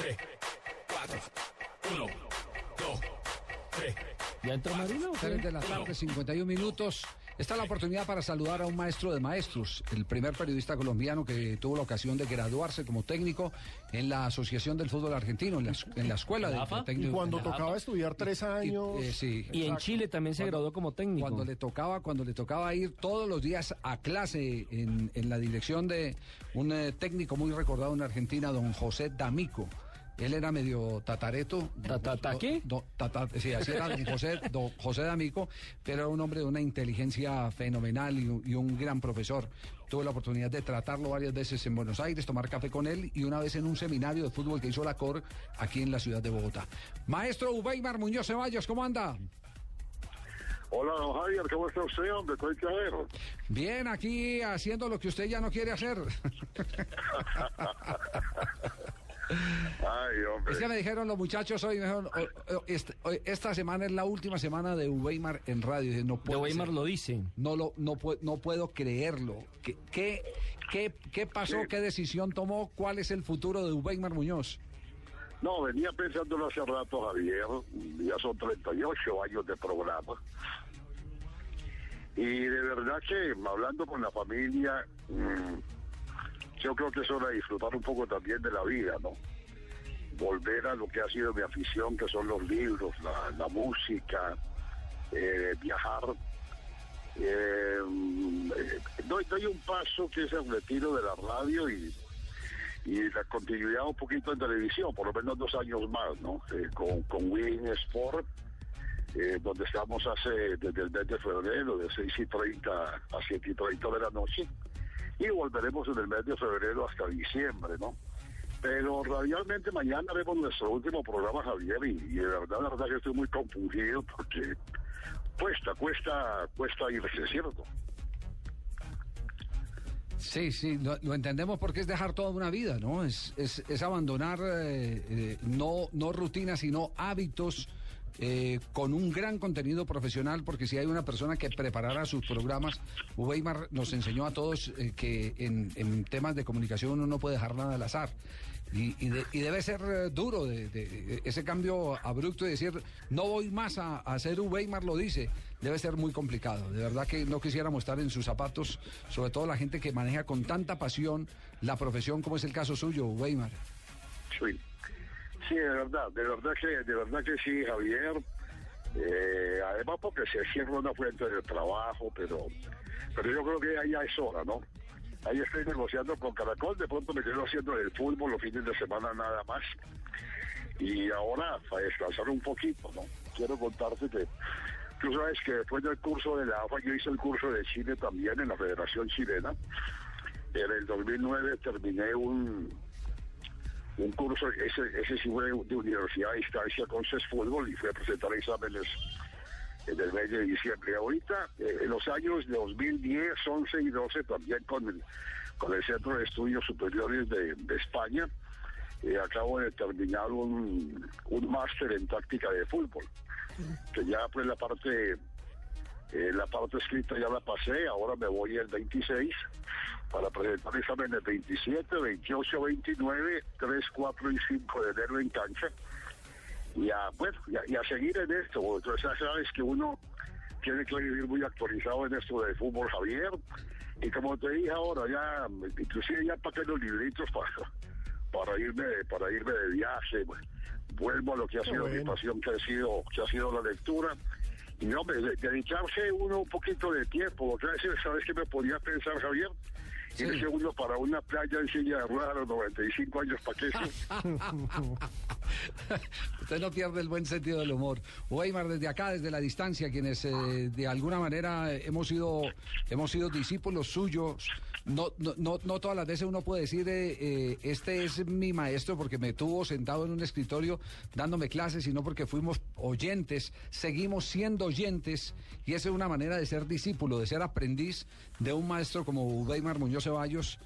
3, 4, 1, 2, 3. ¿Ya entró Marino? o qué? 3 de la tarde, 51 minutos. Esta es la oportunidad para saludar a un maestro de maestros, el primer periodista colombiano que tuvo la ocasión de graduarse como técnico en la Asociación del Fútbol Argentino, en la, en la escuela de ¿AFA? técnico. Y cuando tocaba estudiar tres años. Y, eh, sí. Y en Chile también se Cuando- graduó como técnico. Cuando le tocaba, cuando le tocaba ir todos los días a clase en, en la dirección de un eh, técnico muy recordado en Argentina, don José D'Amico. Él era medio tatareto. ¿Ta- ta- ta qué? Do- tata- sí, así era don José, don José D'Amico, pero era un hombre de una inteligencia fenomenal y, un- y un gran profesor. Tuve la oportunidad de tratarlo varias veces en Buenos Aires, tomar café con él y una vez en un seminario de fútbol que hizo la COR aquí en la ciudad de Bogotá. Maestro Ubeimar Muñoz Ceballos, ¿cómo anda? Hola, don Javier, ¿cómo está usted, hombre? Bien, aquí haciendo lo que usted ya no quiere hacer. Ay, hombre. Es que me dijeron los muchachos hoy, me dijeron, o- o- este- hoy- esta semana es la última semana de Weimar en radio. Dije, No De Weimar ser. lo dice. No, lo, no, no puedo creerlo. ¿Qué, qué, qué, qué pasó? Sí. ¿Qué decisión tomó? ¿Cuál es el futuro de Weimar Muñoz? No, venía pensándolo hace rato, Javier. Ya son 38 años de programa. Y de verdad que, hablando con la familia, mm, yo creo que es hora de disfrutar un poco también de la vida, ¿no? Volver a lo que ha sido mi afición, que son los libros, la, música, eh, viajar. Eh, mm, doy, un paso que es el retiro de la radio y y la continuidad un poquito en televisión, por lo menos dos años más, ¿no? Eh, con, con Win Sport, eh, donde estamos hace desde el mes de febrero, de 6 y 30 a 7 y 30 de la noche, y volveremos en el mes de febrero hasta diciembre, ¿no? Pero radialmente mañana haremos nuestro último programa, Javier, y, de verdad, de verdad que estoy muy confundido porque cuesta, cuesta, cuesta irse, ¿cierto? Sí, sí, lo, lo entendemos porque es dejar toda una vida, ¿no? Es, es, es abandonar eh, eh, no, no rutinas, sino hábitos eh, con un gran contenido profesional, porque si hay una persona que preparara sus programas, Weimar nos enseñó a todos eh, que en, temas de comunicación uno no puede dejar nada al azar. Y, y, de- y debe ser eh, duro ese cambio abrupto y decir, no voy más a, hacer Weimar lo dice, debe ser muy complicado. De verdad que no quisiéramos estar en sus zapatos, sobre todo la gente que maneja con tanta pasión la profesión como es el caso suyo, Weimar. Sí, sí, de verdad, de verdad que, de verdad que sí, Javier. Eh, además porque se cierra una fuente de trabajo, pero, pero yo creo que ahí ya es hora, ¿no? Ahí estoy negociando con Caracol, de pronto me quedo haciendo el fútbol los fines de semana nada más. Y ahora para descansar un poquito, ¿no? Quiero contarte que tú sabes que después del curso de la AFA yo hice el curso de Chile también en la Federación Chilena. En el 2009 terminé un, un curso, ese, ese sí fue de universidad a distancia con Fútbol y fui a presentar exámenes en el mes de diciembre. Ahorita, eh, en los años de 2010, 11 y 12, también con el, con el Centro de Estudios Superiores de, de España, eh, acabo de terminar un, un máster en táctica de fútbol, que ya pues la parte eh, la parte escrita ya la pasé, ahora me voy el 26 para presentar exámenes 27, 28, 29, 3, 4 y 5 de enero en cancha. Y a, bueno, y a, y a seguir en esto, entonces ya sabes que uno tiene que vivir muy actualizado en esto del fútbol, Javier. Y como te dije ahora, ya, inclusive ya pagué los libritos para, para irme, para irme de viaje, vuelvo a lo que ha sido mi pasión, que ha sido, que ha sido la lectura. Y hombre, de- uno un poquito de tiempo, porque a veces, ¿sabes qué me podía pensar, Javier? Sí. Irse uno para una playa en silla de ruedas a los 95 años, ¿para qué? eso? Usted no pierde el buen sentido del humor. Weimar, desde acá, desde la distancia, quienes eh, de alguna manera hemos sido, hemos sido discípulos suyos, no, no, no, no todas las veces uno puede decir, eh, eh, este es mi maestro porque me tuvo sentado en un escritorio dándome clases, sino porque fuimos oyentes, seguimos siendo oyentes, y esa es una manera de ser discípulo, de ser aprendiz de un maestro como Weimar Muñoz Ceballos,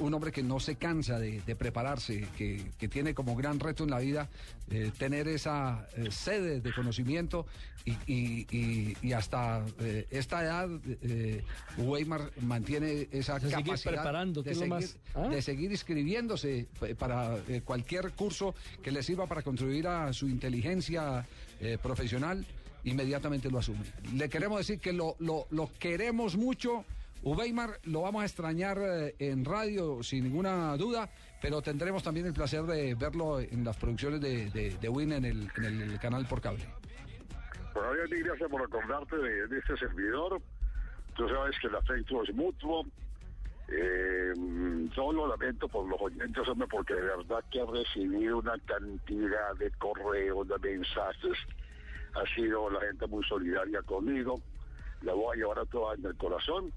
un hombre que no se cansa de, de prepararse, que, que tiene como gran reto en la vida eh, tener esa eh, sede de conocimiento y, y- y- y hasta eh, esta edad eh, Weimar mantiene esa sigue capacidad preparando, de seguir, más- ¿ah? de seguir inscribiéndose eh, para eh, cualquier curso que le sirva para contribuir a su inteligencia profesional, inmediatamente lo asume. Le queremos decir que lo, lo, lo queremos mucho. Uweimar lo vamos a extrañar en radio sin ninguna duda, pero tendremos también el placer de verlo en las producciones de, de, Win en el, en el canal por cable. Bueno, mil gracias por acordarte de, este servidor. Tú sabes que el afecto es mutuo. Eh, solo lamento por los oyentes, hombre, porque de verdad que he recibido una cantidad de correos, de mensajes. Ha sido la gente muy solidaria conmigo. La voy a llevar a toda en el corazón.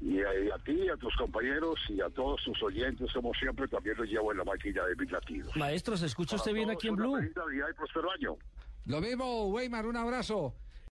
Y a, y a ti, a tus compañeros y a todos tus oyentes, como siempre, también los llevo en la máquina de mis latidos. Maestro, ¿se escucha usted bien aquí en Blue? feliz Navidad y próspero año. Lo mismo, Weimar, un abrazo.